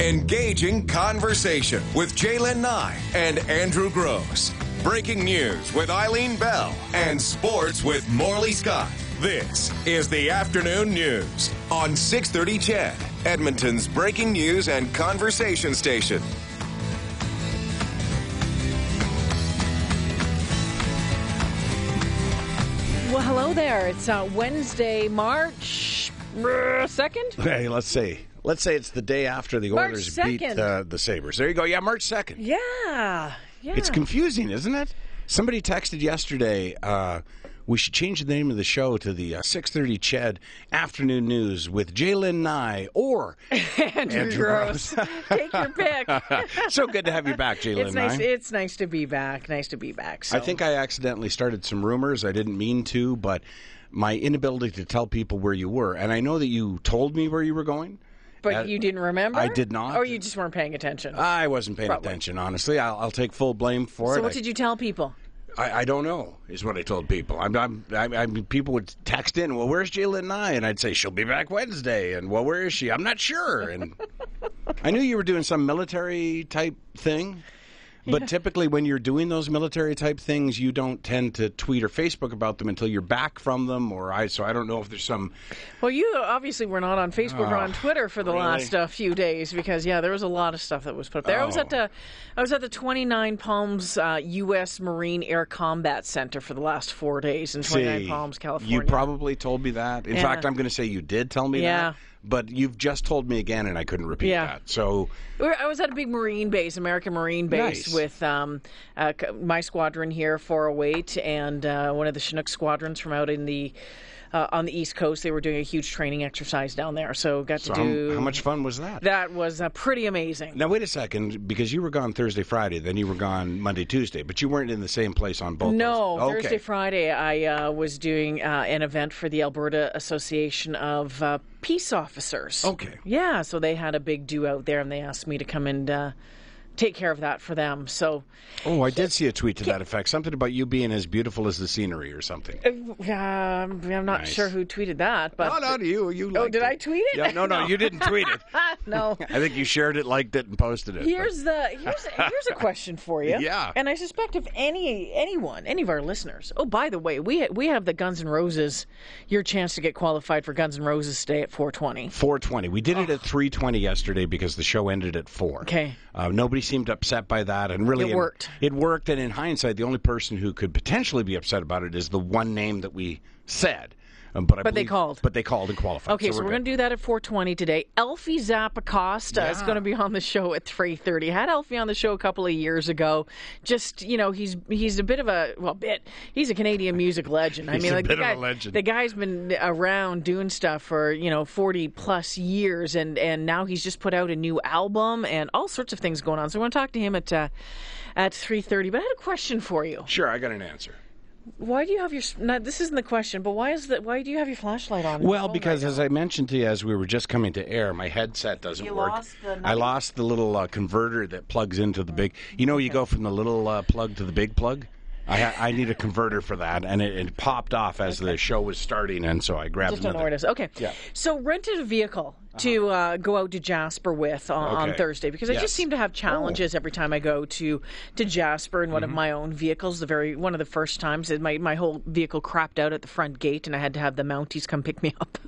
Engaging conversation with J'lyn Nye and Andrew Grose. Breaking news with Eileen Bell and sports with Morley Scott. This is the afternoon news on 630 CHED, Edmonton's breaking news and conversation station. Well, hello there. It's uh, Wednesday, March second. Hey, let's see. Let's say it's the day after the March Oilers beat uh, the Sabres. There you go. Yeah, March 2nd. Yeah, yeah. It's confusing, isn't it? Somebody texted yesterday, uh, we should change the name of the show to the uh, 630 Ched Afternoon News with J'lyn Nye or Andrew, Andrew Grose. Take your pick. so good to have you back, J'lyn it's nice. Nye. It's nice to be back. Nice to be back. So. I think I accidentally started some rumors. I didn't mean to, but my inability to tell people where you were, and I know that you told me where you were going. But you didn't remember. I did not. Or you just weren't paying attention. I wasn't paying Probably. attention, honestly. I'll, I'll take full blame for so it. So, what I- did you tell people? I, I don't know, is what I told people. I'm, I'm, I, I mean, people would text in, well, where's J'lyn Nye? And I'd say, she'll be back Wednesday. And, well, where is she? I'm not sure. And I knew you were doing some military type thing. But typically, when you're doing those military type things, you don't tend to tweet or Facebook about them until you're back from them. Or I, so I don't know if there's some. Well, you obviously were not on Facebook or on Twitter for the Oh, really? last uh, few days because yeah, there was a lot of stuff that was put up there. I was Oh. at the I was at the 29 Palms uh, U.S. Marine Air Combat Center for the last four days in 29 See, Palms, California. You probably told me that. In Yeah. fact, I'm going to say you did tell me Yeah. that. But you've just told me again, and I couldn't repeat Yeah. that. So I was at a big Marine base, American Marine base, Nice. with um, uh, my squadron here, 408, and uh, one of the Chinook squadrons from out in the uh, on the East Coast. They were doing a huge training exercise down there, so got so to do. how much fun was that? That was uh, pretty amazing. Now wait a second, because you were gone Thursday, Friday, then you were gone Monday, Tuesday, but you weren't in the same place on both. No, those. Okay. Thursday, Friday, I uh, was doing uh, an event for the Alberta Association of uh, Peace Officers. Okay. Yeah, so they had a big do out there, and they asked me to come and uh, take care of that for them. So, Oh, I did see a tweet to that effect. Something about you being as beautiful as the scenery or something. uh, I'm not Nice. sure who tweeted that, but No, no, you, you. oh, did it. I tweet it? Yeah, no, no, you didn't tweet it. no. I think you shared it, liked it, and posted it. but- Here's the here's here's a question for you. Yeah. And I suspect if any anyone, any of our listeners. Oh, by the way, we we have the Guns N' Roses. Your chance to get qualified for Guns N' Roses today at 420. 420. We did it at 320 yesterday because the show ended at 4. Okay. Uh, nobody seemed upset by that, and really It worked. it worked, and in hindsight, the only person who could potentially be upset about it is the one name that we said. Um, but I But they called. But they called and qualified. Okay, so, we're, going to do that at 4:20 today. Alfie Zappacosta is going to be on the show at 3:30. Had Elfie on the show a couple of years ago. Just you know, he's he's a bit of a well, bit. He's a Canadian music legend. I mean, a like bit the of a guy, legend. the guy's been around doing stuff for you know 40 plus years, and and now he's just put out a new album and all sorts of things going on. So I want to talk to him at. Uh, at 3:30, but I had a question for you. Sure, I got an answer. Why do you have your? Not, this isn't the question, but why is that? Why do you have your flashlight on? Well, because right as now? I mentioned to you as we were just coming to air, my headset doesn't You work. lost the I lost the little uh, converter that plugs into the big. You know, you go from the little uh, plug to the big plug. I I need a converter for that, and it, it popped off as the show was starting, and so I grabbed Just don't know where another. it is. Okay. Yeah. So rented a vehicle to uh, go out to Jasper with on, on Thursday because I Yes. just seem to have challenges every time I go to to Jasper in one Mm-hmm. of my own vehicles. The very one of the first times that my my whole vehicle crapped out at the front gate and I had to have the Mounties come pick me up.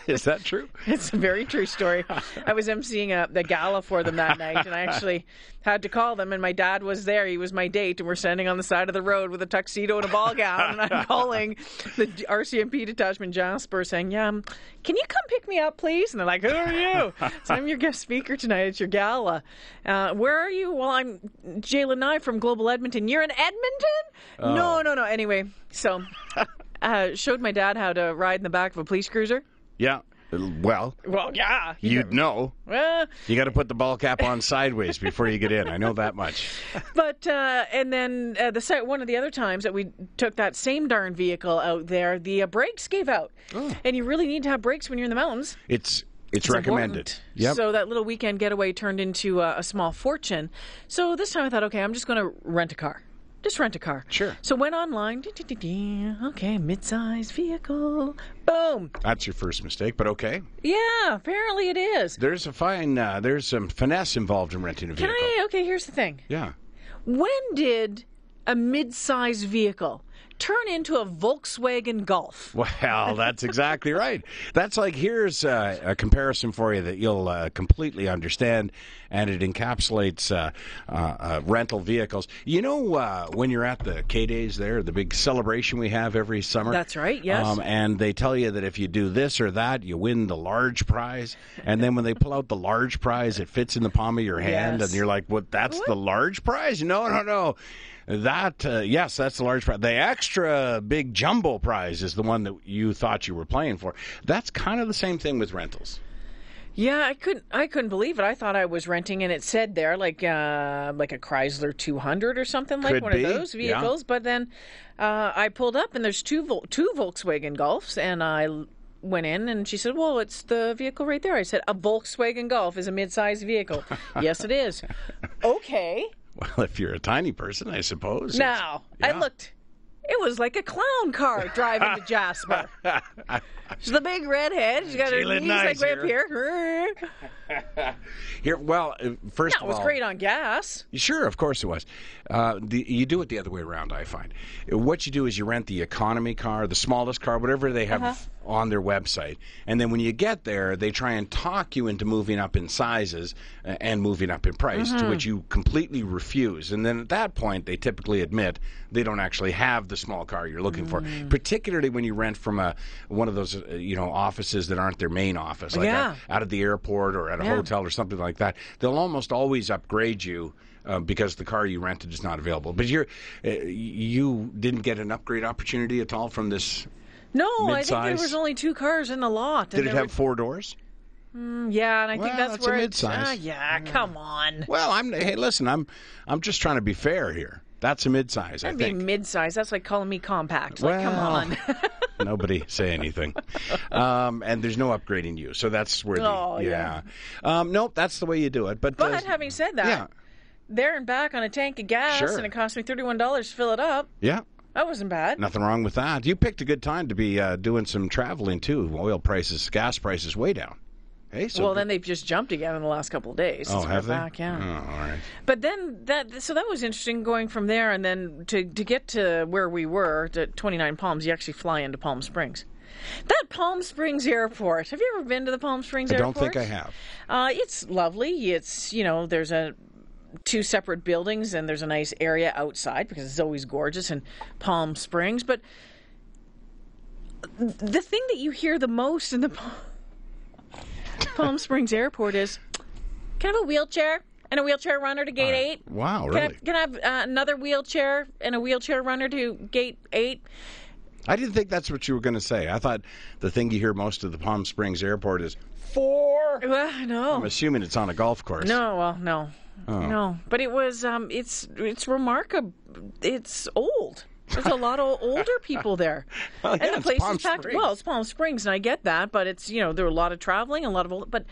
Is that true? It's a very true story. I was emceeing a, the gala for them that night, and I actually had to call them. And my dad was there; he was my date, and we're standing on the side of the road with a tuxedo and a ball gown. And I'm calling the RCMP detachment Jasper, saying, "Yeah, um, can you come pick me up, please?" And they're like, "Who are you?" so I'm your guest speaker tonight at your gala. Uh, where are you? Well, I'm J'lyn Nye from Global Edmonton. You're in Edmonton? No, no, no. Anyway, so. Uh, showed my dad how to ride in the back of a police cruiser. Yeah. Well, Well, yeah. you'd know. Well, You got to put the ball cap on sideways before you get in. I know that much. but uh, and then uh, the one of the other times that we took that same darn vehicle out there, the uh, brakes gave out, oh. and you really need to have brakes when you're in the mountains. It's it's, It's recommended. Yep. So that little weekend getaway turned into uh, a small fortune. So this time I thought, okay, I'm just going to rent a car. Just rent a car. Sure. So went online. dee, dee, dee, Okay, mid-sized vehicle. Boom. That's your first mistake, but okay. Yeah, apparently it is. There's a fine. Uh, there's some finesse involved in renting a vehicle. Can. I? Okay, here's the thing. Yeah. When did a mid-sized vehicle turn into a Volkswagen Golf? Well, that's exactly right. That's like here's uh, a comparison for you that you'll uh, completely understand, and it encapsulates uh, uh, uh, rental vehicles. You know, uh, when you're at the K Days there, the big celebration we have every summer. That's right, yes. Um, and they tell you that if you do this or that, you win the large prize. And then when they pull out the large prize, it fits in the palm of your hand, Yes. and you're like, "What? That's the large prize? No, no, no." That uh, yes, that's the large prize. The extra big jumbo prize is the one that you thought you were playing for. That's kind of the same thing with rentals. Yeah, I couldn't. I couldn't believe it. I thought I was renting, and it said there like uh, like a Chrysler 200 or something like Could one be, of those yeah. vehicles. But then uh, I pulled up, and there's two Vol- two Volkswagen Golfs, and I went in, and she said, "Well, it's the vehicle right there." I said, "A Volkswagen Golf is a mid-sized vehicle." yes, it is. Okay. Well, if you're a tiny person, I suppose. Now I looked. It was like a clown car driving to Jasper. She's the big redhead. She's got her knees like way up here. Here, well, uh, first That of all, it was all, great on gas. Sure, of course it was. Uh, the, you do it the other way around, I find. What you do is you rent the economy car, the smallest car, whatever they have Uh-huh. on their website. And then when you get there, they try and talk you into moving up in sizes uh, and moving up in price, to Mm-hmm. which you completely refuse. And then at that point, they typically admit they don't actually have the small car you're looking for, Mm. particularly when you rent from a one of those you know offices that aren't their main office, like Yeah. out, out at the airport or at a Yeah. hotel or something like that. They'll almost always upgrade you uh, because the car you rented is not available. But you're uh, you didn't get an upgrade opportunity at all from this. No, I think there was only two cars in the lot. Did it have four doors? were- yeah, and I Well, think that's, that's a where mid-size. It, ah, yeah, come on. Well, I'm. Hey, listen, I'm. I'm just trying to be fair here. That's a midsize, I That'd be think. mid-size. That's like calling me compact. Like, come on. Nobody say anything. Um, and there's no upgrading you, so that's where the Oh, yeah. Um, nope, that's the way you do it. But, but uh, having said that, yeah, there and back on a tank of gas, Sure. and it cost me thirty-one dollars to fill it up. yeah. That wasn't bad. Nothing wrong with that. You picked a good time to be uh, doing some traveling too. Oil prices, gas prices, way down. Hey, so well, then they've just jumped again in the last couple of days. oh, have they? back, yeah. Oh, all right. But then that so that was interesting going from there and then to to get to where we were to 29 Palms. You actually fly into Palm Springs. That Palm Springs airport. Have you ever been to the Palm Springs I airport? I don't think I have. Uh, it's lovely. It's you know there's a two separate buildings and there's a nice area outside because it's always gorgeous in Palm Springs. But the thing that you hear the most in the Palm, Springs airport is, "Can I have a wheelchair and a wheelchair runner to gate eight? Wow, Can I, really? can I have uh, another wheelchair and a wheelchair runner to gate eight? I didn't think that's what you were going to say. I thought the thing you hear most of the Palm Springs airport is four. Well, no. I'm assuming it's on a golf course. No, well, no, Oh. no. But it was, um, it's, it's remarkable. It's old. There's a lot of older people there, Well, yeah, and the place Palm is packed. Springs. Well, it's Palm Springs, and I get that, but it's you know there were a lot of traveling, a lot of old. But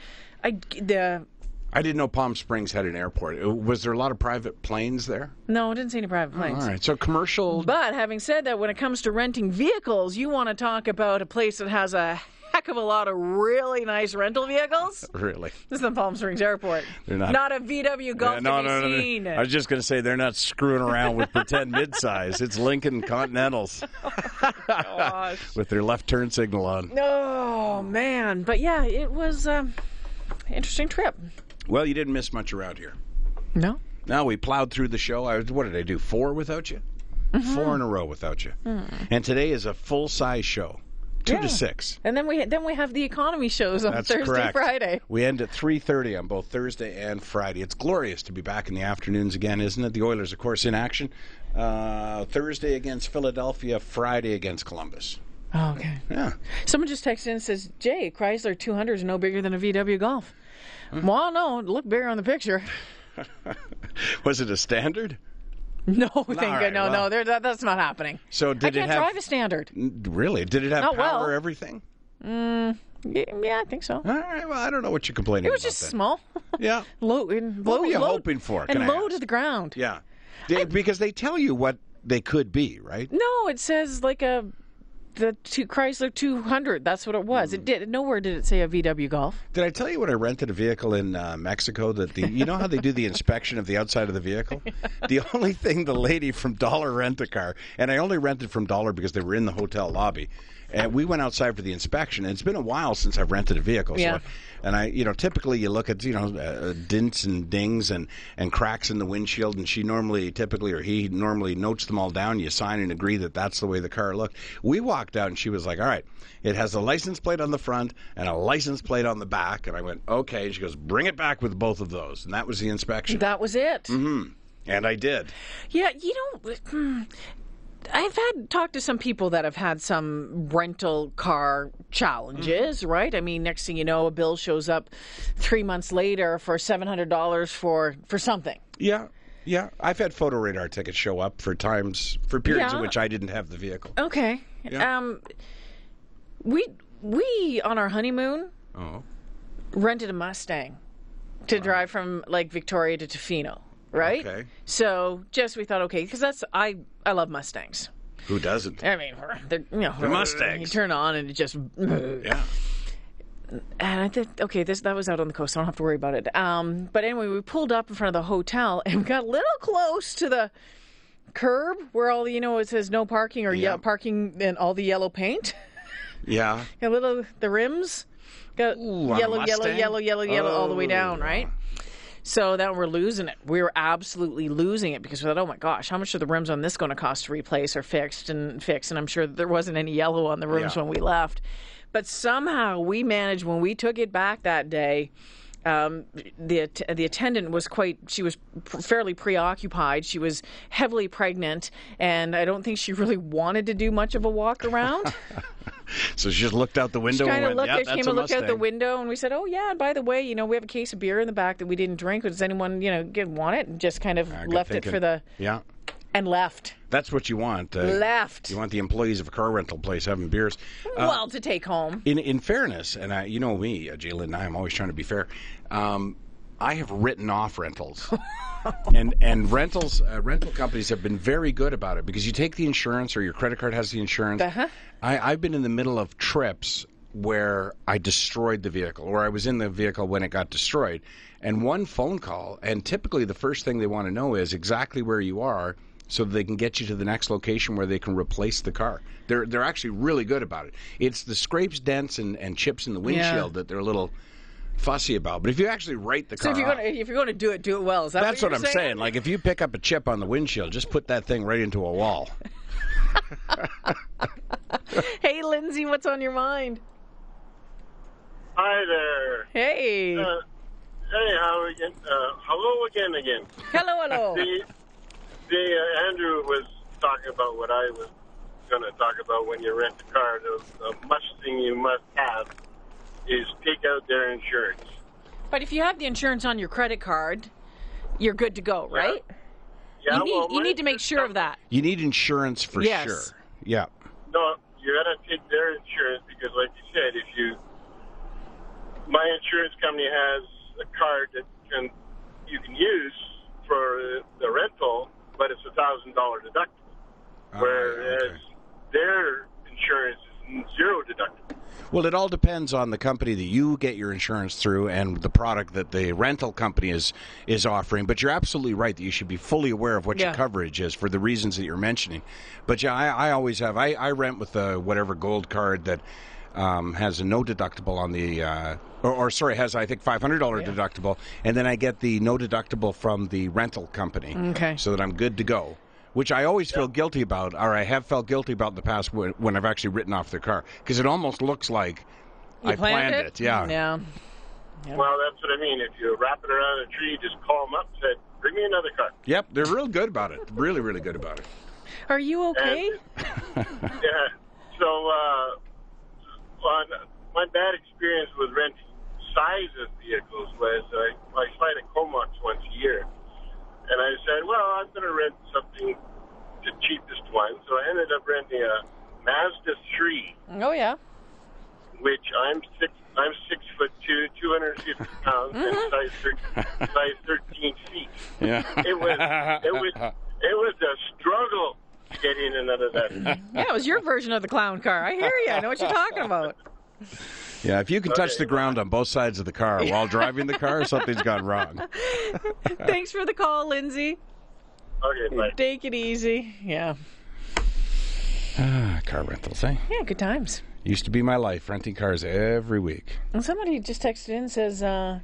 I the I didn't know Palm Springs had an airport. Uh, Was there a lot of private planes there? no, I didn't see any private planes. All right, so commercial. But having said that, when it comes to renting vehicles, you want to talk about a place that has a heck of a lot of really nice rental vehicles. really? This is the Palm Springs Airport. They're not- not a VW Golf Yeah, no, to be no, no, no. I was just going to say they're not screwing around with pretend midsize. It's Lincoln Continentals Gosh. with their left turn signal on. Oh man, but yeah, it was um, interesting trip. Well, you didn't miss much around here. No, Now we plowed through the show. I, was, what did I do? Four without you? Mm-hmm. Four in a row without you. And today is a full size show, two Hmm. Yeah. to six. and then we then we have the economy shows on That's Thursday, correct. Friday. We end at three thirty on both Thursday and Friday. It's glorious to be back in the afternoons again, isn't it? The Oilers, of course, in action. Uh, Thursday against Philadelphia, Friday against Columbus. Oh, okay. Yeah. Someone just texted in and says, "Jay, Chrysler 200 is no bigger than a VW Golf." Well, no, look bigger on the picture. Was it a standard? No, thank right, God, no, well. no, there, that, that's not happening. So I did it can't have drive a standard. really? Did it have Not power? well. Everything? Mm, yeah, yeah, I think so. All right. Well, I don't know what you're complaining about. It was about. just then. small, Yeah. low, and What were you low- hoping for? and Can I low ask? to the ground. Yeah. They- because they tell you what they could be, right? No, it says like a the two Chrysler 200. That's what it was. It did. Nowhere did it say a VW Golf. Did I tell you when I rented a vehicle in uh, Mexico that the you know how they do the inspection of the outside of the vehicle? The only thing the lady from Dollar Rent a Car, and I only rented from Dollar because they were in the hotel lobby. And we went outside for the inspection. And it's been a while since I've rented a vehicle. So Yeah. I- and I, you know, typically you look at, you know, uh, dents and dings and, and cracks in the windshield, and she normally, typically, or he normally notes them all down. You sign and agree that that's the way the car looked. We walked out, and she was like, all right, it has a license plate on the front and a license plate on the back. And I went, okay. And she goes, bring it back with both of those. And that was the inspection. That was it. Mm-hmm. and I did. Yeah, you know, hmm, I've had talked to some people that have had some rental car challenges, Mm-hmm. right? I mean, next thing you know, a bill shows up three months later for seven hundred dollars for for something. Yeah. Yeah. I've had photo radar tickets show up for times, for periods in which I didn't have the vehicle. Okay. Yeah. Um, we we on our honeymoon Oh. rented a Mustang to drive from like Victoria to Tofino, right? Okay. So just we thought, okay, because that's I I love Mustangs. Who doesn't? I mean, they're, you know, They're Mustangs. You turn on and it just. Yeah. And I thought, okay, this that was out on the coast. So I don't have to worry about it. Um, but anyway, we pulled up in front of the hotel and we got a little close to the curb where all you know it says no parking or Yeah. yeah. parking and all the yellow paint. Yeah. a little the rims got Ooh, yellow, yellow, yellow, yellow, yellow, all the way Oh, down, right? So then we're losing it. We're absolutely losing it because we thought, oh my gosh, how much are the rims on this going to cost to replace or fixed and fix? And I'm sure there wasn't any yellow on the rims Yeah. when we left. But somehow we managed when we took it back that day. Um, the the attendant was quite. She was pr- fairly preoccupied. She was heavily pregnant, and I don't think she really wanted to do much of a walk around. So she just looked out the window kind of looked at, that's came and looked out the window, and we said, "Oh yeah, and by the way, you know, we have a case of beer in the back that we didn't drink. Does anyone, you know, get, want it?" And just kind of good left thinking. it for the Yeah. and left, That's what you want. Uh, left. You want the employees of a car rental place having beers. Uh, well, to take home. in in fairness, and I, you know me, uh, J'lyn and I, I'm always trying to be fair. Um, I have written off rentals, and and rentals uh, rental companies have been very good about it because you take the insurance or your credit card has the insurance. Uh-huh. I, I've been in the middle of trips where I destroyed the vehicle, or I was in the vehicle when it got destroyed, and one phone call, and typically the first thing they want to know is exactly where you are. So that they can get you to the next location where they can replace the car. They're they're actually really good about it. It's the scrapes, dents, and, and chips in the windshield that they're a little fussy about. But if you actually write the So car, if you're going to if you're going to do it, do it well. Is that that's what, what, you're I'm saying. Like if you pick up a chip on the windshield, just put that thing right into a wall. Hey, Lindsay, what's on your mind? Hi there. Hey, Uh, hey, how again? Uh, hello again, again. hello, hello. The, the uh, Andrew was talking about what I was going to talk about when you rent a car. The, the must thing you must have is take out their insurance. But if you have the insurance on your credit card, you're good to go, right? Yeah, you need well, you need to make sure of that. You need insurance for Yes. sure. Yeah. No, you got to take their insurance because, like you said, if you, my insurance company has a card that can you can use for the rental, but it's a thousand dollar deductible, Oh, whereas okay. their insurance is zero deductible. Well, it all depends on the company that you get your insurance through and the product that the rental company is is offering. But you're absolutely right that you should be fully aware of what your coverage is for the reasons that you're mentioning. But yeah, I, I always have. I, I rent with the whatever gold card that um, has a no deductible on the. Uh, or, or sorry, has I think five hundred dollar deductible, and then I get the no deductible from the rental company, Okay. so that I'm good to go. Which I always feel guilty about, or I have felt guilty about in the past when, when I've actually written off the car, because it almost looks like You I planned it. Yeah. Yeah. Well, that's what I mean. If you wrap it around a tree, just call them up, and said, "Bring me another car." Yep, they're real good about it. Really, really good about it. Are you okay? Yeah. So, uh, on my bad experience with renting size of vehicles was I, I fly to Comox once a year, and I said, well, I'm going to rent something the cheapest one. So I ended up renting a Mazda 3, Oh yeah. which I'm six. I'm six foot two, 250 pounds, and mm-hmm. size, thir- size 13 feet. Yeah. It was it was better then. Yeah, it was your version of the clown car. I hear you. I know what you're talking about. Yeah, if you can touch the ground on both sides of the car while driving the car, something's gone wrong. Thanks for the call, Lindsay. Okay, bye. Take it easy. Yeah. Ah, car rentals, eh? Yeah, good times. Used to be my life, renting cars every week. And somebody just texted in says, uh,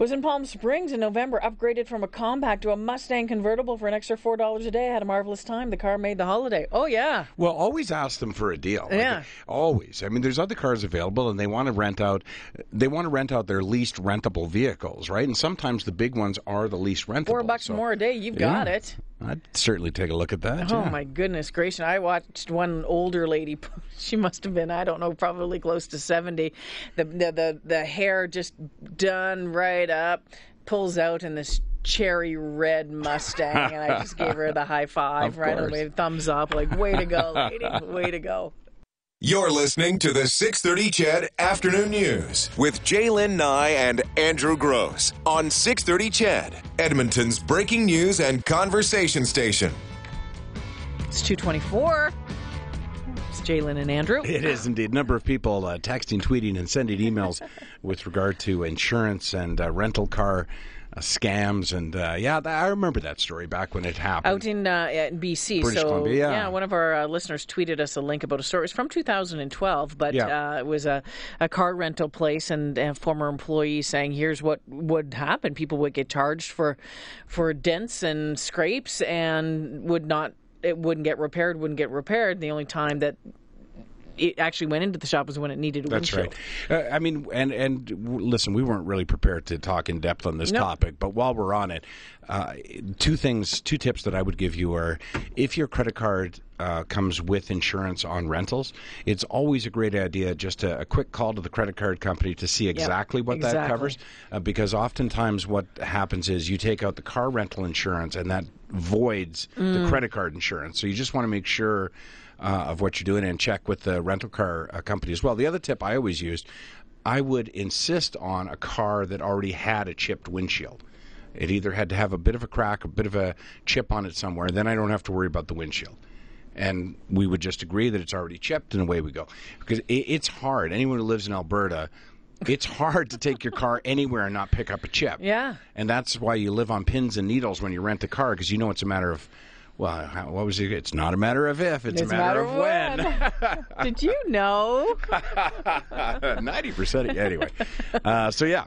was in Palm Springs in November, upgraded from a compact to a Mustang convertible for an extra four dollars a day. I had a marvelous time. The car made the holiday. Oh yeah. Well, always ask them for a deal. Like, Yeah. always. I mean, there's other cars available, and they want to rent out. They want to rent out their least rentable vehicles, right? And sometimes the big ones are the least rentable. Four bucks so more a day, you've got it. I'd certainly take a look at that. Oh yeah. my goodness gracious! I watched one older lady. She must have been I don't know, probably close to seventy. The the the, the hair just done right up, pulls out in this cherry red Mustang, and I just gave her the high five Of right course. away, thumbs up, like way to go, lady, way to go. You're listening to the 630 CHED Afternoon News with J'lyn Nye and Andrew Grose on 630 CHED, Edmonton's breaking news and conversation station. It's two twenty four. It's J'lyn and Andrew. It is indeed. A number of people uh, texting, tweeting, and sending emails with regard to insurance and uh, rental car uh, scams. And uh, yeah, I remember that story back when it happened. out in uh, in BC. British so Columbia, yeah. one of our uh, listeners tweeted us a link about a story. It's from 2012, but Yeah. uh, it was a, a car rental place, and a former employee saying, "Here's what would happen: people would get charged for for dents and scrapes, and would not." It wouldn't get repaired. Wouldn't get repaired. The only time that it actually went into the shop was when it needed a That's windshield. right. Uh, I mean, and and listen, we weren't really prepared to talk in depth on this No. topic, but while we're on it, uh, two things, two tips that I would give you are: if your credit card uh, comes with insurance on rentals, it's always a great idea just a, a quick call to the credit card company to see exactly what that covers, uh, because oftentimes what happens is you take out the car rental insurance and that voids Mm. the credit card insurance. So you just want to make sure uh, of what you're doing and check with the rental car uh, company as well. The other tip I always used, I would insist on a car that already had a chipped windshield. It either had to have a bit of a crack, a bit of a chip on it somewhere, then I don't have to worry about the windshield. And we would just agree that it's already chipped, and away we go. Because it, it's hard. Anyone who lives in Alberta, it's hard to take your car anywhere and not pick up a chip. Yeah. And that's why you live on pins and needles when you rent a car, because you know it's a matter of, well, how, what was it? It's not a matter of if, it's, It's a matter, of when. when. Did you know? Ninety percent. Anyway, uh, so yeah,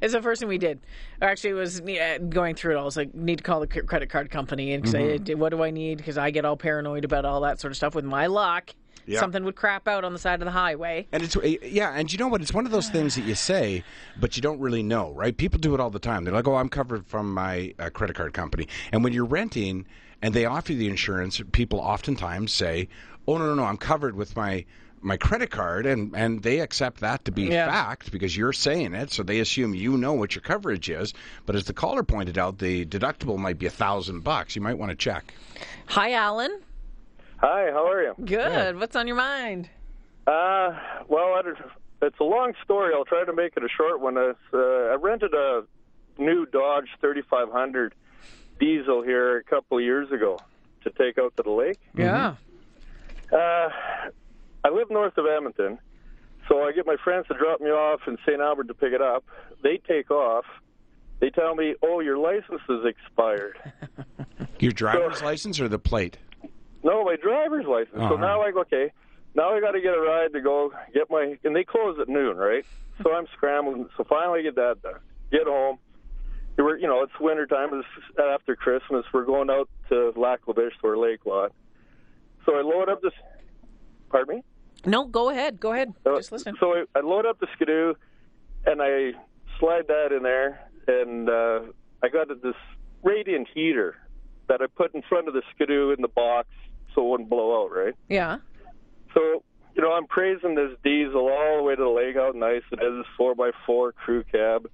It's the first thing we did. Or actually, it was uh, going through it all. I was like, need to call the credit card company and say, Mm-hmm. what do I need? Because I get all paranoid about all that sort of stuff. With my luck, Yeah. something would crap out on the side of the highway. and it's yeah, and you know what? It's one of those things that you say, but you don't really know, right? People do it all the time. They're like, "Oh, I'm covered from my uh, credit card company," and when you're renting and they offer you the insurance, people oftentimes say, "Oh no, no, no, I'm covered with my." My credit card, and, and they accept that to be Yeah. fact because you're saying it, so they assume you know what your coverage is. But as the caller pointed out, the deductible might be a thousand bucks. You might want to check. Hi, Alan. Hi, how are you? Good. What's on your mind? Uh, well, I, it's a long story. I'll try to make it a short one. It's, uh, I rented a new Dodge 3500 diesel here a couple of years ago to take out to the lake. Yeah. Uh, I live north of Edmonton, so I get my friends to drop me off in St. Albert to pick it up. They take off. They tell me, "Oh, your license is expired." Your driver's license or the plate? No, my driver's license. Uh-huh. So now I go, okay, now I got to get a ride to go get my, and they close at noon, right? So I'm scrambling. So finally I get that done. Get home. We're, you know, it's winter time. It's after Christmas. We're going out to Lac La Biche, or Lake Lot. So I load up this, pardon me? No, go ahead. Go ahead. Uh, Just listen. So I, I load up the skidoo, and I slide that in there, and uh, I got this radiant heater that I put in front of the skidoo in the box so it wouldn't blow out, right? Yeah. So, you know, I'm praising this diesel all the way to the lake, how nice it is, four by four crew cab.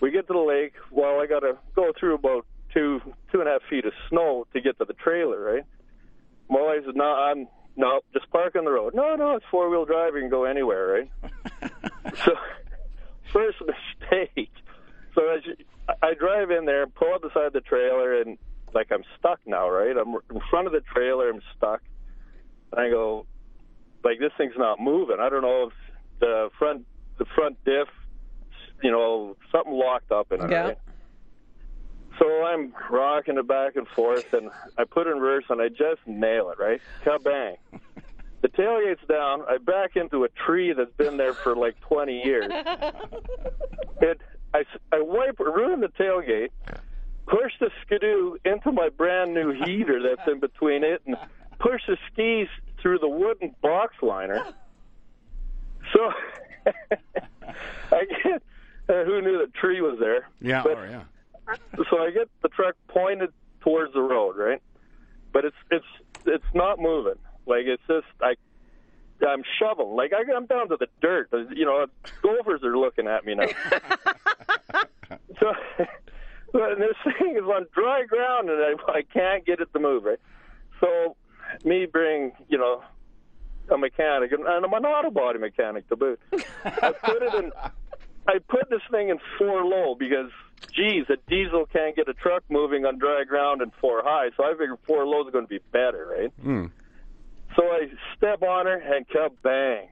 We get to the lake, well, I got to go through about two, two and a half feet of snow to get to the trailer, right? Molly said, no, I'm, no, just park on the road. No, no, it's four wheel drive, you can go anywhere, right? so, first mistake. So as you, I drive in there, pull up beside the trailer, and like I'm stuck now, right? I'm in front of the trailer, I'm stuck. And I go, like this thing's not moving. I don't know if the front the front diff, you know, something locked up in it. Yeah. Right? So I'm rocking it back and forth, and I put it in reverse, and I just nail it, right? Kabang. The tailgate's down. I back into a tree that's been there for like 20 years. It, I, I wipe, ruin the tailgate, push the skidoo into my brand new heater that's in between it, and push the skis through the wooden box liner. So I get, uh, who knew the tree was there? Yeah, But- oh, yeah. so I get the truck pointed towards the road, right? But it's it's it's not moving. Like it's just I I'm shoveling. Like I, I'm down to the dirt. You know, gophers are looking at me now. so and this thing is on dry ground, and I I can't get it to move. Right. So me being you know a mechanic, and I'm an auto body mechanic to boot. I put it in. I put this thing in four low because, geez, a diesel can't get a truck moving on dry ground in four high. So I figured four low is going to be better, right? Hmm. So I step on her and bang.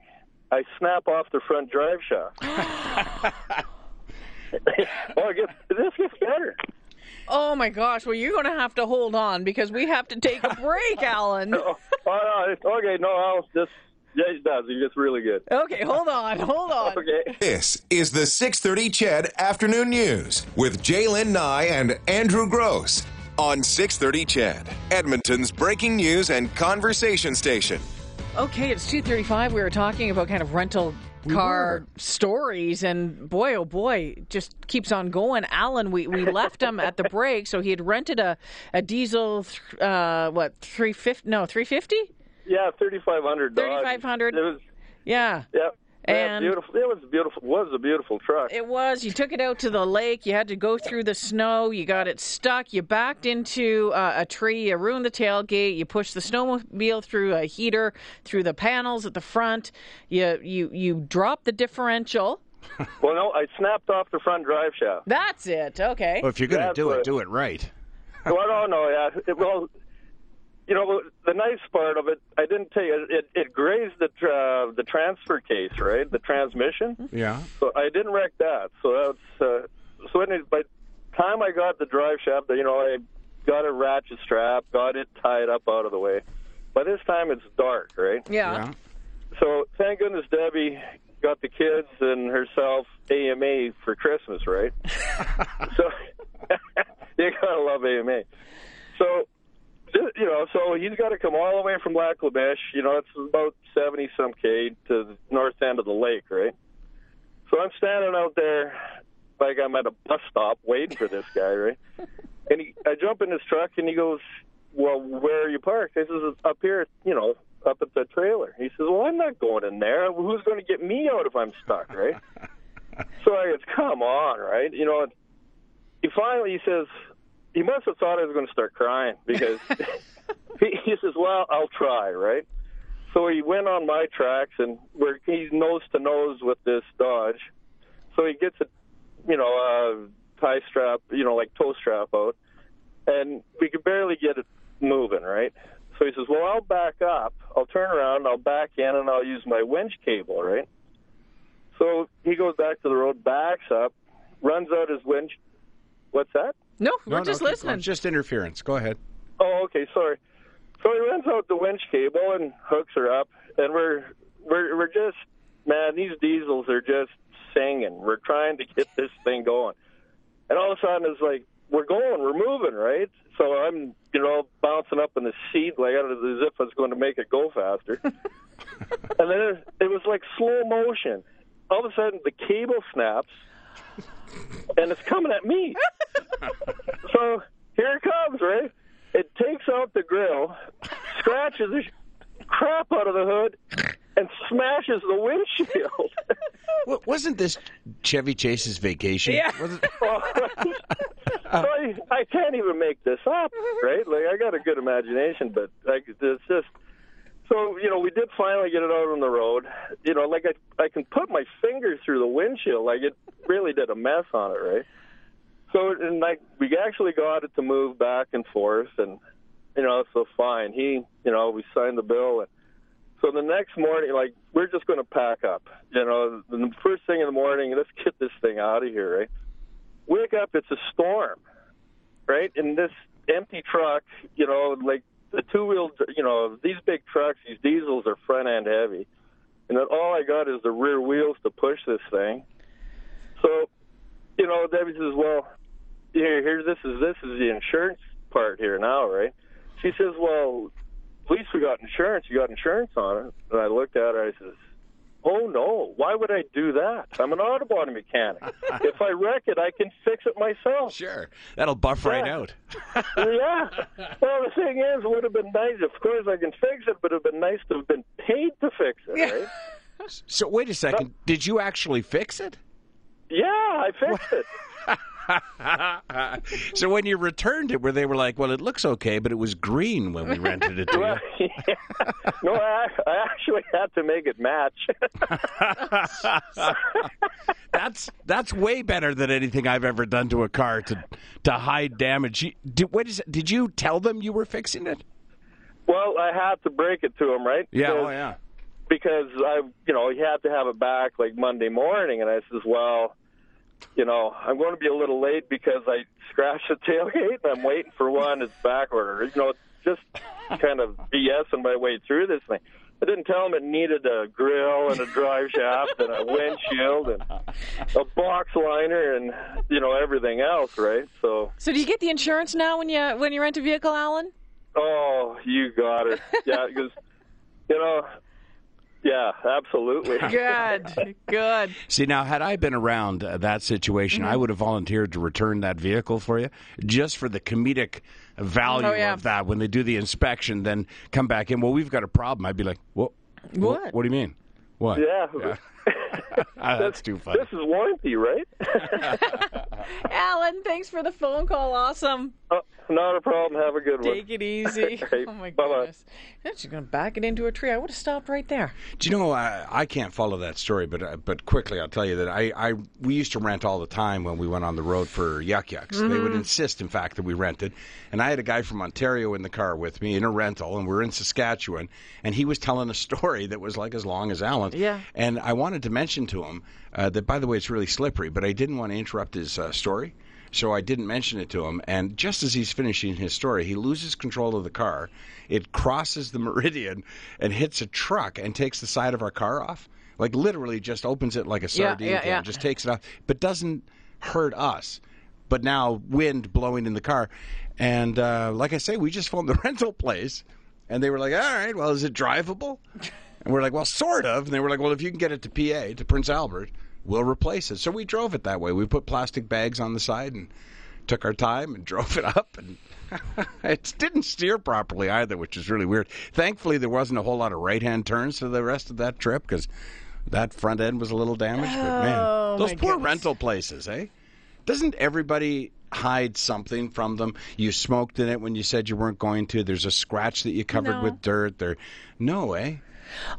I snap off the front drive shaft. oh, it gets, this gets better. Oh my gosh! Well, you're going to have to hold on because we have to take a break, Alan. Oh, oh, no, okay, no, I'll just, yeah, it does. It gets really good. Okay, hold on, hold on. Okay. This is the 630 CHED Afternoon News with J'lyn Nye and Andrew Grose on 630 CHED, Edmonton's breaking news and conversation station. Okay, it's 2:35. We were talking about kind of rental car stories and boy oh boy, just keeps on going. Alan, we, we left him at the break, so he had rented a a diesel uh what, 350 no, 350? Yeah, 3,500 Dodge. 3,500. It was, Yeah. yeah. And- yeah, beautiful. It was beautiful. Was a beautiful truck. It was. You took it out to the lake. You had to go through the snow. You got it stuck. You backed into uh, a tree. You ruined the tailgate. You pushed the snowmobile through a heater, through the panels at the front. You you you dropped the differential. Well, no, I snapped off the front drive shaft. That's it. Okay. Well, if you're going to That's do it, what- do it right. well, no, no, yeah. It, well, you know, the nice part of it, I didn't take it. It, it grazed the tra- the transfer case, right? The transmission. Yeah. So I didn't wreck that. So that's uh, so. Anyway, by the time I got the drive shaft, you know, I got a ratchet strap, got it tied up out of the way. By this time, it's dark, right? Yeah. Yeah. So thank goodness Debbie got the kids and herself AMA for Christmas, right? so you gotta love AMA. So you know, so he's got to come all the way from Lac La You know, it's about seventy some k to the north end of the lake, right? So I'm standing out there like I'm at a bus stop waiting for this guy, right? And he, I jump in his truck and he goes, "Well, where are you parked?" I says, "Up here, you know, up at the trailer." He says, "Well, I'm not going in there. Who's going to get me out if I'm stuck, right?" so I goes, "Come on, right? You know." He finally he says, he must have thought I was going to start crying because he, he says, "Well, I'll try," right? So he went on my tracks and we're he's nose to nose with this Dodge. So he gets a, you know, a tie strap, you know, like toe strap out, and we could barely get it moving, right? So he says, "Well, I'll back up. I'll turn around. I'll back in, and I'll use my winch cable, right?" So he goes back to the road, backs up, runs out his winch. What's that? No, No, we're no, just keep listening. Just interference. Go ahead. Oh, okay, sorry. So he runs out the winch cable and hooks her up, and we're we're we're just man, these diesels are just singing. We're trying to get this thing going, and all of a sudden it's like we're going, we're moving, right? So I'm you know bouncing up in the seat like as if I was going to make it go faster, and then it, it was like slow motion. All of a sudden the cable snaps, and it's coming at me. So here it comes, right? It takes out the grill, scratches the crap out of the hood, and smashes the windshield. Wa- Wasn't this Chevy Chase's vacation? Yeah. Was it- oh, so I, I can't even make this up, right? Like I got a good imagination, but like it's just so you know we did finally get it out on the road. You know, like I I can put my finger through the windshield, like it really did a mess on it, right? So and like we actually got it to move back and forth, and you know so fine. He you know we signed the bill, and So the next morning, like we're just going to pack up. You know, the first thing in the morning, let's get this thing out of here, right? Wake up, it's a storm, right? In this empty truck, you know, like the two wheel, you know, these big trucks, these diesels are front end heavy, and then all I got is the rear wheels to push this thing. So, you know, Debbie says, "Well, here, here, this is this is the insurance part here now, right?" She says, "Well, at least we got insurance. You got insurance on it." And I looked at her. I says, "Oh no! Why would I do that? I'm an auto body mechanic. if I wreck it, I can fix it myself." Sure. That'll buff right out. yeah. Well, the thing is, it would have been nice. Of course, I can fix it, but it would have been nice to have been paid to fix it, right? So wait a second. Did you actually fix it? Yeah, I fixed it. so when you returned it, where they were like, "Well, it looks okay, but it was green when we rented it to Well, you." yeah. No, I, I actually had to make it match. That's that's way better than anything I've ever done to a car to to hide damage. You, did, what is? Did you tell them you were fixing it? well, I had to break it to them, right? Yeah. Oh, yeah. Because I, you know, he had to have it back like Monday morning, and I says, well, you know, I'm going to be a little late because I scratched the tailgate, and I'm waiting for one that's back order. You know, just kind of BSing my way through this thing. I didn't tell him it needed a grill and a drive shaft and a windshield and a box liner and you know everything else, right? So, So do you get the insurance now when you when you rent a vehicle, Alan? oh, you got it, yeah, because you know, yeah, absolutely. Good, good. See, now, had I been around uh, that situation, Mm-hmm. I would have volunteered to return that vehicle for you just for the comedic value Oh, yeah. of that. When they do the inspection, then come back in. Well, we've got a problem. I'd be like, what? What? What, do you mean? What? Yeah. Ah, that's too funny. This is warranty, right? Alan, thanks for the phone call. Awesome. Oh, not a problem. Have a good one. Take it easy. Right. Oh my Bye-bye. goodness. Yeah, She's gonna back it into a tree. I would have stopped right there. Do you know? I, I can't follow that story, but uh, but quickly I'll tell you that I, I we used to rent all the time when we went on the road for Yuk Yuks. They would insist, in fact, that we rented. And I had a guy from Ontario in the car with me in a rental, and we are in Saskatchewan, and he was telling a story that was like as long as Alan's. Yeah. And I wanted to mention to him uh, that, by the way, it's really slippery, but I didn't want to interrupt his uh, story. So I didn't mention it to him. And just as he's finishing his story, he loses control of the car. It crosses the meridian and hits a truck and takes the side of our car off. Like literally just opens it like a Yeah, sardine yeah, can, yeah. just takes it off, but doesn't hurt us. But now wind blowing in the car. And uh, like I say, we just phoned the rental place and they were like, all right, well, is it drivable? And we're like, well, sort of. And they were like, well, if you can get it to PA, to Prince Albert, we'll replace it. So we drove it that way. We put plastic bags on the side and took our time and drove it up. And it didn't steer properly either, which is really weird. Thankfully, there wasn't a whole lot of right hand turns for the rest of that trip because that front end was a little damaged. but man, Oh, those poor goodness. rental places, eh? Doesn't everybody hide something from them? You smoked in it when you said you weren't going to. There's a scratch that you covered No. with dirt. There, no, eh?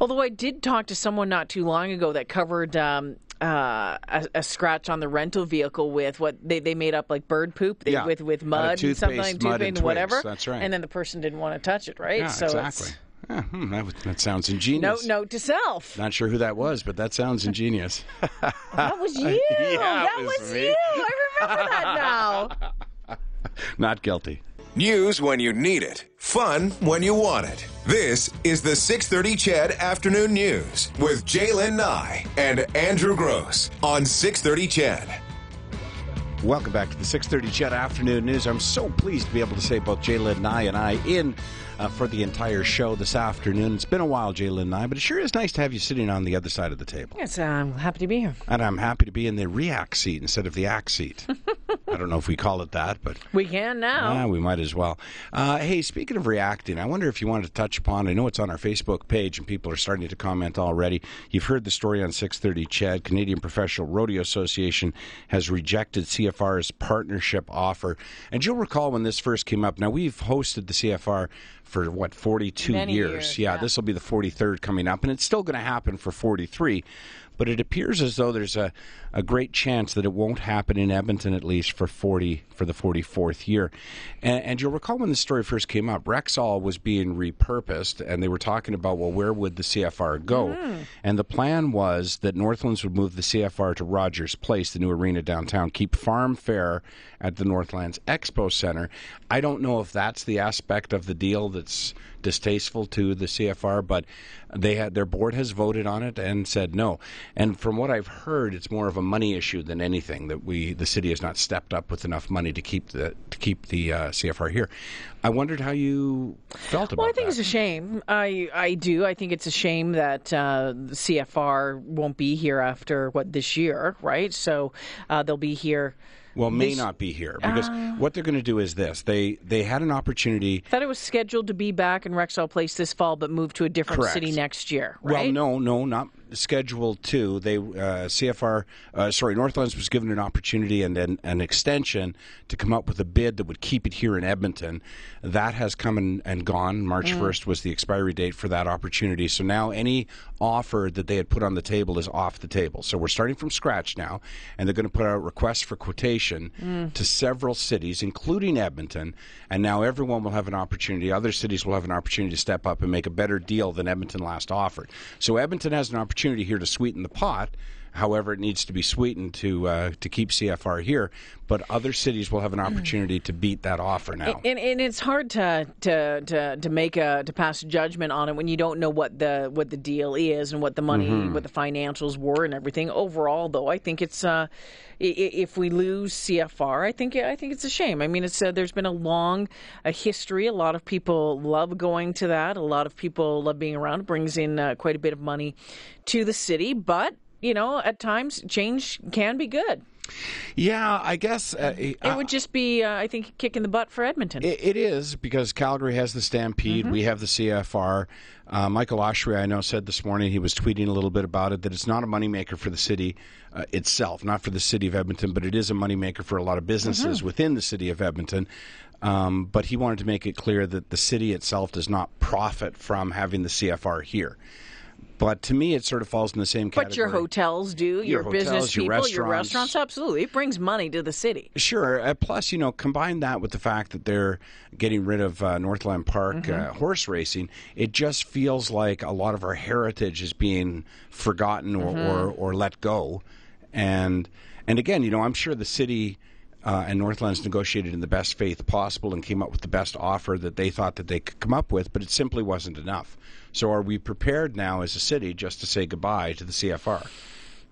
Although I did talk to someone not too long ago that covered um, uh, a, a scratch on the rental vehicle with what they, they made up like bird poop they, Yeah. with with mud and something like mud and whatever. That's right. And then the person didn't want to touch it, right? Yeah, so exactly. Yeah, hmm, that, that sounds ingenious. note to self. Not sure who that was, but that sounds ingenious. That was you. Yeah, that was, was you. I remember that now. Not guilty. News when you need it. Fun when you want it. This is the 630 CHED Afternoon News with J'lyn Nye and Andrew Grose on 630 CHED. Welcome back to the 6:30 CHED Afternoon News. I'm so pleased to be able to say both J'lyn Nye and I in uh, for the entire show this afternoon. It's been a while, J'lyn Nye, but it sure is nice to have you sitting on the other side of the table. Yes, I'm happy to be here. And I'm happy to be in the react seat instead of the act seat. I don't know if we call it that, but We can now. Ah, we might as well. Uh, hey, speaking of reacting, I wonder if you wanted to touch upon. I know it's on our Facebook page, and people are starting to comment already. You've heard the story on 6:30. CHED, Canadian Professional Rodeo Association has rejected CFR's partnership offer, and you'll recall when this first came up. Now we've hosted the CFR for what 42 Many years, yeah, yeah. this will be the 43rd coming up, and it's still going to happen for 43. But it appears as though there's a, a great chance that it won't happen in Edmonton at least for 40 for the 44th year. And, and you'll recall when the story first came up, Rexall was being repurposed, and they were talking about well, where would the CFR go? Mm. And the plan was that Northlands would move the CFR to Rogers Place, the new arena downtown, keep Farm Fair at the Northlands Expo Center. I don't know if that's the aspect of the deal that's distasteful to the CFR, but they had their board has voted on it and said no. And from what I've heard, it's more of a money issue than anything that we the city has not stepped up with enough money to keep the to keep the uh, CFR here. I wondered how you felt about it. Well, I think that. it's a shame. I I do. I think it's a shame that uh, the CFR won't be here after what this year, right? So uh, they'll be here. Well, may this- not be here because ah. what they're going to do is this: they they had an opportunity. I thought it was scheduled to be back in Rexall Place this fall, but moved to a different Correct. city next year, Well, no, no, not scheduled to. They uh, CFR, uh, sorry, Northlands was given an opportunity and an, an extension to come up with a bid that would keep it here in Edmonton. That has come and, and gone. March Mm. first was the expiry date for that opportunity. So now any offer that they had put on the table is off the table. So we're starting from scratch now, and they're going to put out requests for quotation Mm. to several cities, including Edmonton. And now everyone will have an opportunity. Other cities will have an opportunity to step up and make a better deal than Edmonton last offered. So Edmonton has an opportunity here to sweeten the pot. However, it needs to be sweetened to uh, to keep CFR here. But other cities will have an opportunity to beat that offer now. And, and it's hard to, to to to make a to pass judgment on it when you don't know what the what the deal is and what the money, Mm-hmm. what the financials were and everything. Overall, though, I think it's uh, if we lose CFR, I think I think it's a shame. I mean, it's uh, there's been a long a history. A lot of people love going to that. A lot of people love being around. It brings in uh, quite a bit of money to the city, but. You know, at times change can be good. yeah, I guess uh, It would just be, uh, I think, kicking the butt for Edmonton. It, it is because Calgary has the Stampede. Mm-hmm. We have the CFR. Uh, Michael Oshry, I know, said this morning he was tweeting a little bit about it that it's not a moneymaker for the city uh, itself, not for the city of Edmonton, but it is a moneymaker for a lot of businesses Mm-hmm. within the city of Edmonton. Um, but he wanted to make it clear that the city itself does not profit from having the CFR here. But to me, it sort of falls in the same category. But your hotels do, your, hotels, business your people, your restaurants. restaurants, absolutely. It brings money to the city. Sure. Uh, plus, you know, combine that with the fact that they're getting rid of uh, Northland Park Mm-hmm. uh, horse racing, it just feels like a lot of our heritage is being forgotten or, Mm-hmm. or, or let go. And and again, you know, I'm sure the city. Uh, and Northlands negotiated in the best faith possible and came up with the best offer that they thought that they could come up with, but it simply wasn't enough. So, are we prepared now as a city just to say goodbye to the CFR?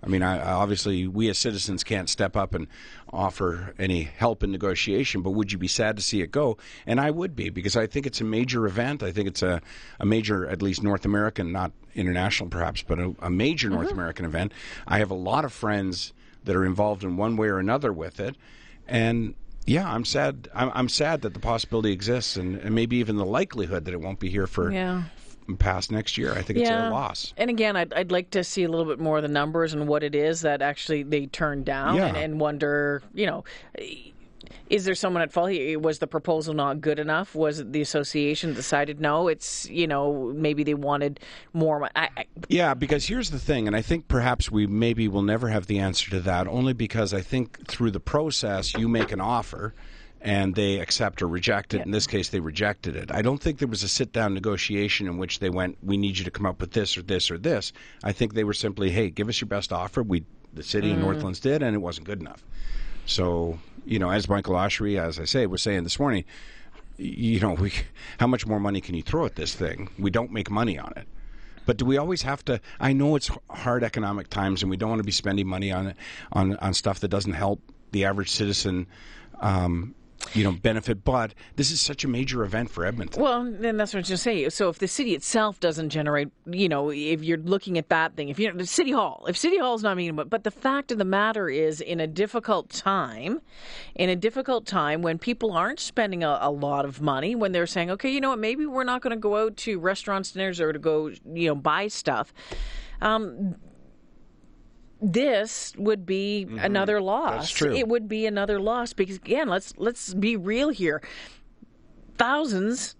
I mean, I, obviously, we as citizens can't step up and offer any help in negotiation, but would you be sad to see it go? And I would be, because I think it's a major event. I think it's a, a major, at least North American, not international perhaps, but a, a major North mm-hmm. American event. I have a lot of friends that are involved in one way or another with it. And yeah, I'm sad. I'm, I'm sad that the possibility exists, and, and maybe even the likelihood that it won't be here for Yeah. Past next year. I think it's a loss. And again, I'd, I'd like to see a little bit more of the numbers and what it is that actually they turned down Yeah. and, and wonder, you know, is there someone at fault? Was the proposal not good enough? Was it the association decided no? It's you know maybe they wanted more. I, I, Yeah, because here's the thing, and I think perhaps we maybe will never have the answer to that, only because I think through the process you make an offer and they accept or reject it. In this case, they rejected it. I don't think there was a sit down negotiation in which they went, we need you to come up with this or this or this. I think they were simply, hey, give us your best offer. We, the city of Northlands did, and it wasn't good enough. So, you know, as Michael Oshry, as I say, was saying this morning, you know, we, how much more money can you throw at this thing? We don't make money on it. But do we always have to? I know it's hard economic times, and we don't want to be spending money on on on stuff that doesn't help the average citizen. Um, you know, benefit, but this is such a major event for Edmonton. well, then that's what I was just saying. So if the city itself doesn't generate, you know, if you're looking at that thing, if you know, the city hall, if city hall is not meeting, but but the fact of the matter is, in a difficult time, in a difficult time when people aren't spending a, a lot of money, when they're saying, okay, you know what, maybe we're not going to go out to restaurants, dinners, or to go, you know, buy stuff. Um, this would be another loss. Mm-hmm. That's true. It would be another loss because again, let's let's be real here. Thousands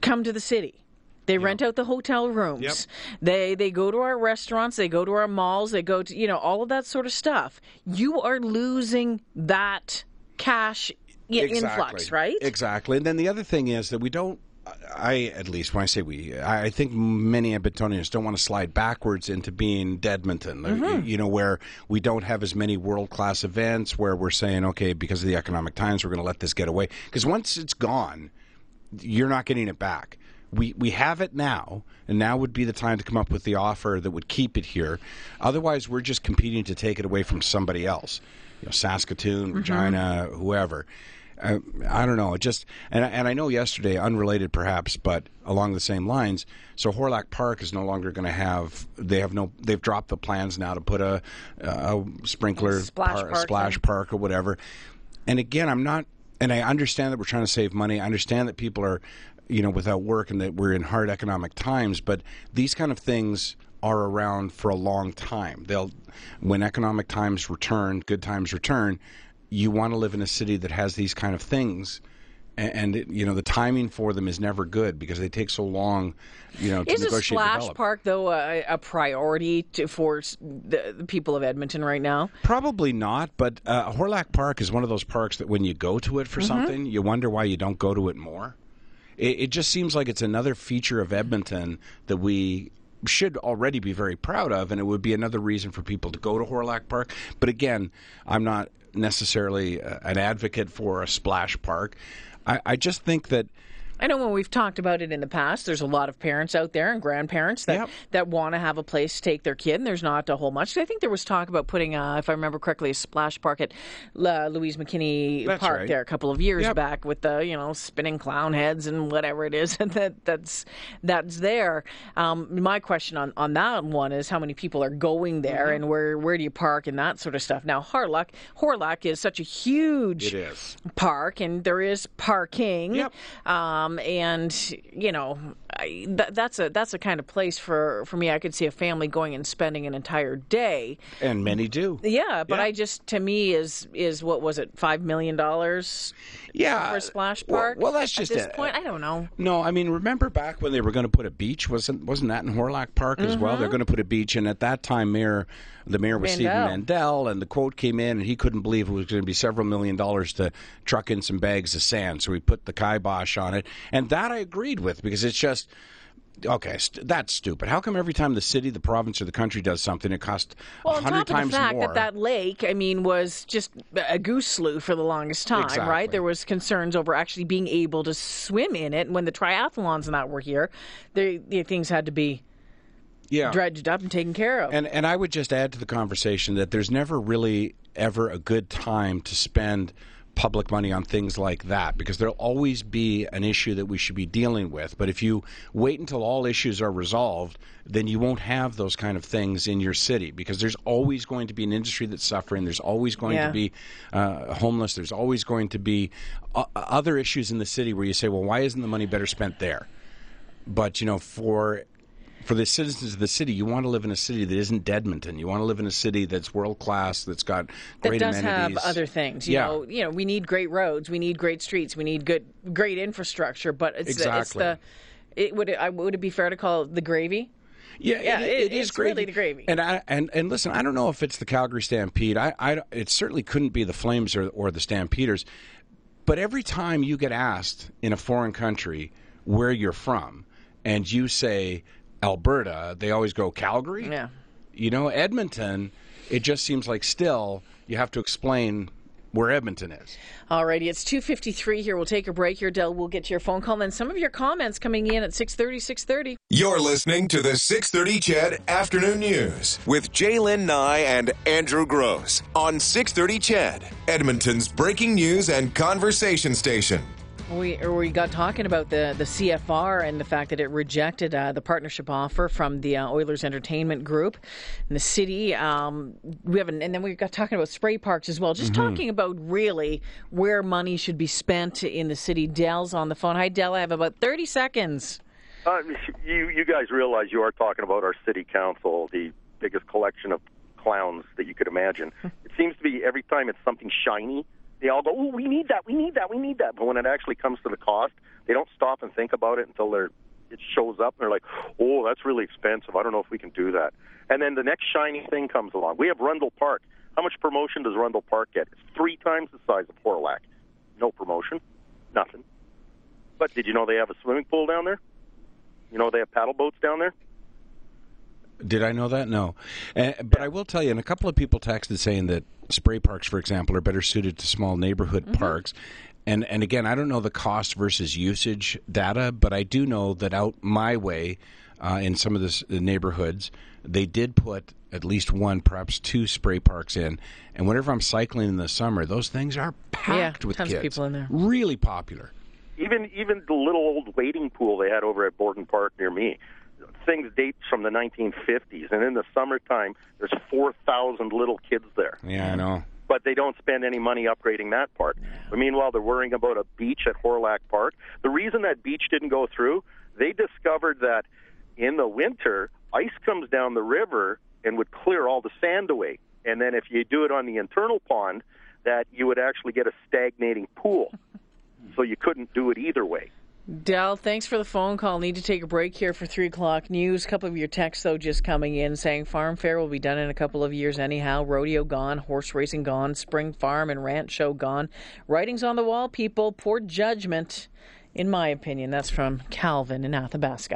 come to the city. They rent out the hotel rooms. Yep. They they go to our restaurants. They go to our malls. They go to you know all of that sort of stuff. You are losing that cash i- influx, right? Exactly. And then the other thing is that we don't. I, at least, when I say we, I think many Edmontonians don't want to slide backwards into being Edmonton. Mm-hmm. You know, where we don't have as many world class events, where we're saying, okay, because of the economic times, we're going to let this get away. Because once it's gone, you're not getting it back. We we have it now, and now would be the time to come up with the offer that would keep it here. Otherwise, we're just competing to take it away from somebody else. You know, Saskatoon, Regina, whoever. I don't know. It just and I- and I know yesterday, unrelated perhaps, but along the same lines. So Hawrelak Park is no longer going to have. They have no. They've dropped the plans now to put a, a sprinkler Splash par- park splash park or whatever. And again, I'm not, and I understand that we're trying to save money. I understand that people are, you know, without work and that we're in hard economic times. But these kind of things are around for a long time. They'll, when economic times return, good times return. You want to live in a city that has these kind of things. And, and it, you know the timing for them is never good because they take so long, you know, to Is a splash park though a, a priority to, for the, the people of Edmonton right now? Probably not, but uh, Hawrelak Park is one of those parks that when you go to it for Mm-hmm. something, you wonder why you don't go to it more. It, it just seems like it's another feature of Edmonton that we should already be very proud of, and it would be another reason for people to go to Hawrelak Park. But again, I'm not necessarily uh, an advocate for a splash park. I, I just think that I know when we've talked about it in the past, there's a lot of parents out there and grandparents that, Yep. that want to have a place to take their kid, and there's not a whole much. I think there was talk about putting, uh, if I remember correctly, a splash park at La Louise McKinney That's Park right. there a couple of years Yep. back with the you know spinning clown heads and whatever it is that that's that's there. Um, my question on, on that one is how many people are going there Mm-hmm. and where where do you park and that sort of stuff. Now Hawrelak Hawrelak is such a huge park and there is parking Yep. um, Um, and you know I, that, that's a that's a kind of place for for me i could see a family going and spending an entire day And many do. yeah but Yeah. i just to me is is what was it five million dollars Yeah. for a splash park Well, that's just at this it. point i don't know No, I mean, remember back when they were going to put a beach? Wasn't wasn't that in Hawrelak Park as well? They're mm-hmm. going to put a beach, and at that time, mayor, the mayor was Stephen Mandel. Mandel, and the quote came in, and he couldn't believe it was going to be several million dollars to truck in some bags of sand. So he put the kibosh on it, and that I agreed with because it's just. Okay, st- that's stupid. How come every time the city, the province, or the country does something, it costs a well hundred times the fact more? that that lake i mean was just a goose slough for the longest time Exactly. right there was concerns over actually being able to swim in it and when the triathlons and that were here the, the things had to be yeah. dredged up and taken care of And and I would just add to the conversation that there's never really ever a good time to spend public money on things like that because there'll always be an issue that we should be dealing with. But if you wait until all issues are resolved, then you won't have those kind of things in your city because there's always going to be an industry that's suffering. There's always going Yeah. to be uh, homeless. There's always going to be uh, other issues in the city where you say, well, why isn't the money better spent there? But you know, for for the citizens of the city, you want to live in a city that isn't Edmonton. You want to live in a city that's world class, that's got great that does amenities. have other things. You Yeah. know, you know, we need great roads, we need great streets, we need good, great infrastructure. But it's the, it's Exactly. the, it would it, would it be fair to call it the gravy? Yeah, Yeah, it, it- it is it's really the gravy. And I and and listen, I don't know if it's the Calgary Stampede. I, I it certainly couldn't be the Flames or or the Stampeders. But every time you get asked in a foreign country where you're from, and you say Alberta, they always go Calgary. Yeah. You know, Edmonton. It just seems like still you have to explain where Edmonton is. Alrighty, it's two fifty three here. We'll take a break here, Dell. We'll get to your phone call and some of your comments coming in at 630, 630. You're listening to the 630 CHED Afternoon News with J'lyn Nye and Andrew Grose on 630 CHED, Edmonton's breaking news and conversation station. We we got talking about the the CFR and the fact that it rejected uh, the partnership offer from the uh, Oilers Entertainment Group and the city. Um, we haven't, and then we got talking about spray parks as well. Just talking about really where money should be spent in the city. Dell's on the phone. Hi, Dell. I have about thirty seconds. Uh, you you guys realize you are talking about our city council, the biggest collection of clowns that you could imagine. it seems to be every time it's something shiny, they all go, "Oh, we need that, we need that, we need that." But when it actually comes to the cost, they don't stop and think about it until they're package shows up and they're like, "Oh, that's really expensive. I don't know if we can do that." And then the next shiny thing comes along. We have Rundle Park. How much promotion does Rundle Park get? It's three times the size of Hawrelak. No promotion, nothing. But did you know they have a swimming pool down there? You know they have paddle boats down there. Did I know that? No. Uh, but I will tell you, and a couple of people texted saying that spray parks, for example, are better suited to small neighborhood Mm-hmm. parks. And and again, I don't know the cost versus usage data, but I do know that out my way, uh, in some of the s- the neighborhoods, they did put at least one, perhaps two spray parks in. And whenever I'm cycling in the summer, those things are packed with tons of kids. people in there. Really popular. even even the little old wading pool they had over at Borden Park near me, things date from the 1950s, and in the summertime there's 4,000 little kids there, Yeah, I know. but they don't spend any money upgrading that part. But meanwhile, they're worrying about a beach at Hawrelak Park. The reason that beach didn't go through, they discovered that in the winter ice comes down the river and would clear all the sand away, and then if you do it on the internal pond, that you would actually get a stagnating pool. So you couldn't do it either way. Dell, thanks for the phone call. Need to take a break here for 3 o'clock news. A couple of your texts, though, just coming in saying farm fair will be done in a couple of years anyhow. Rodeo gone, horse racing gone, spring farm and ranch show gone. Writings on the wall, people. Poor judgment, in my opinion. That's from Calvin in Athabasca.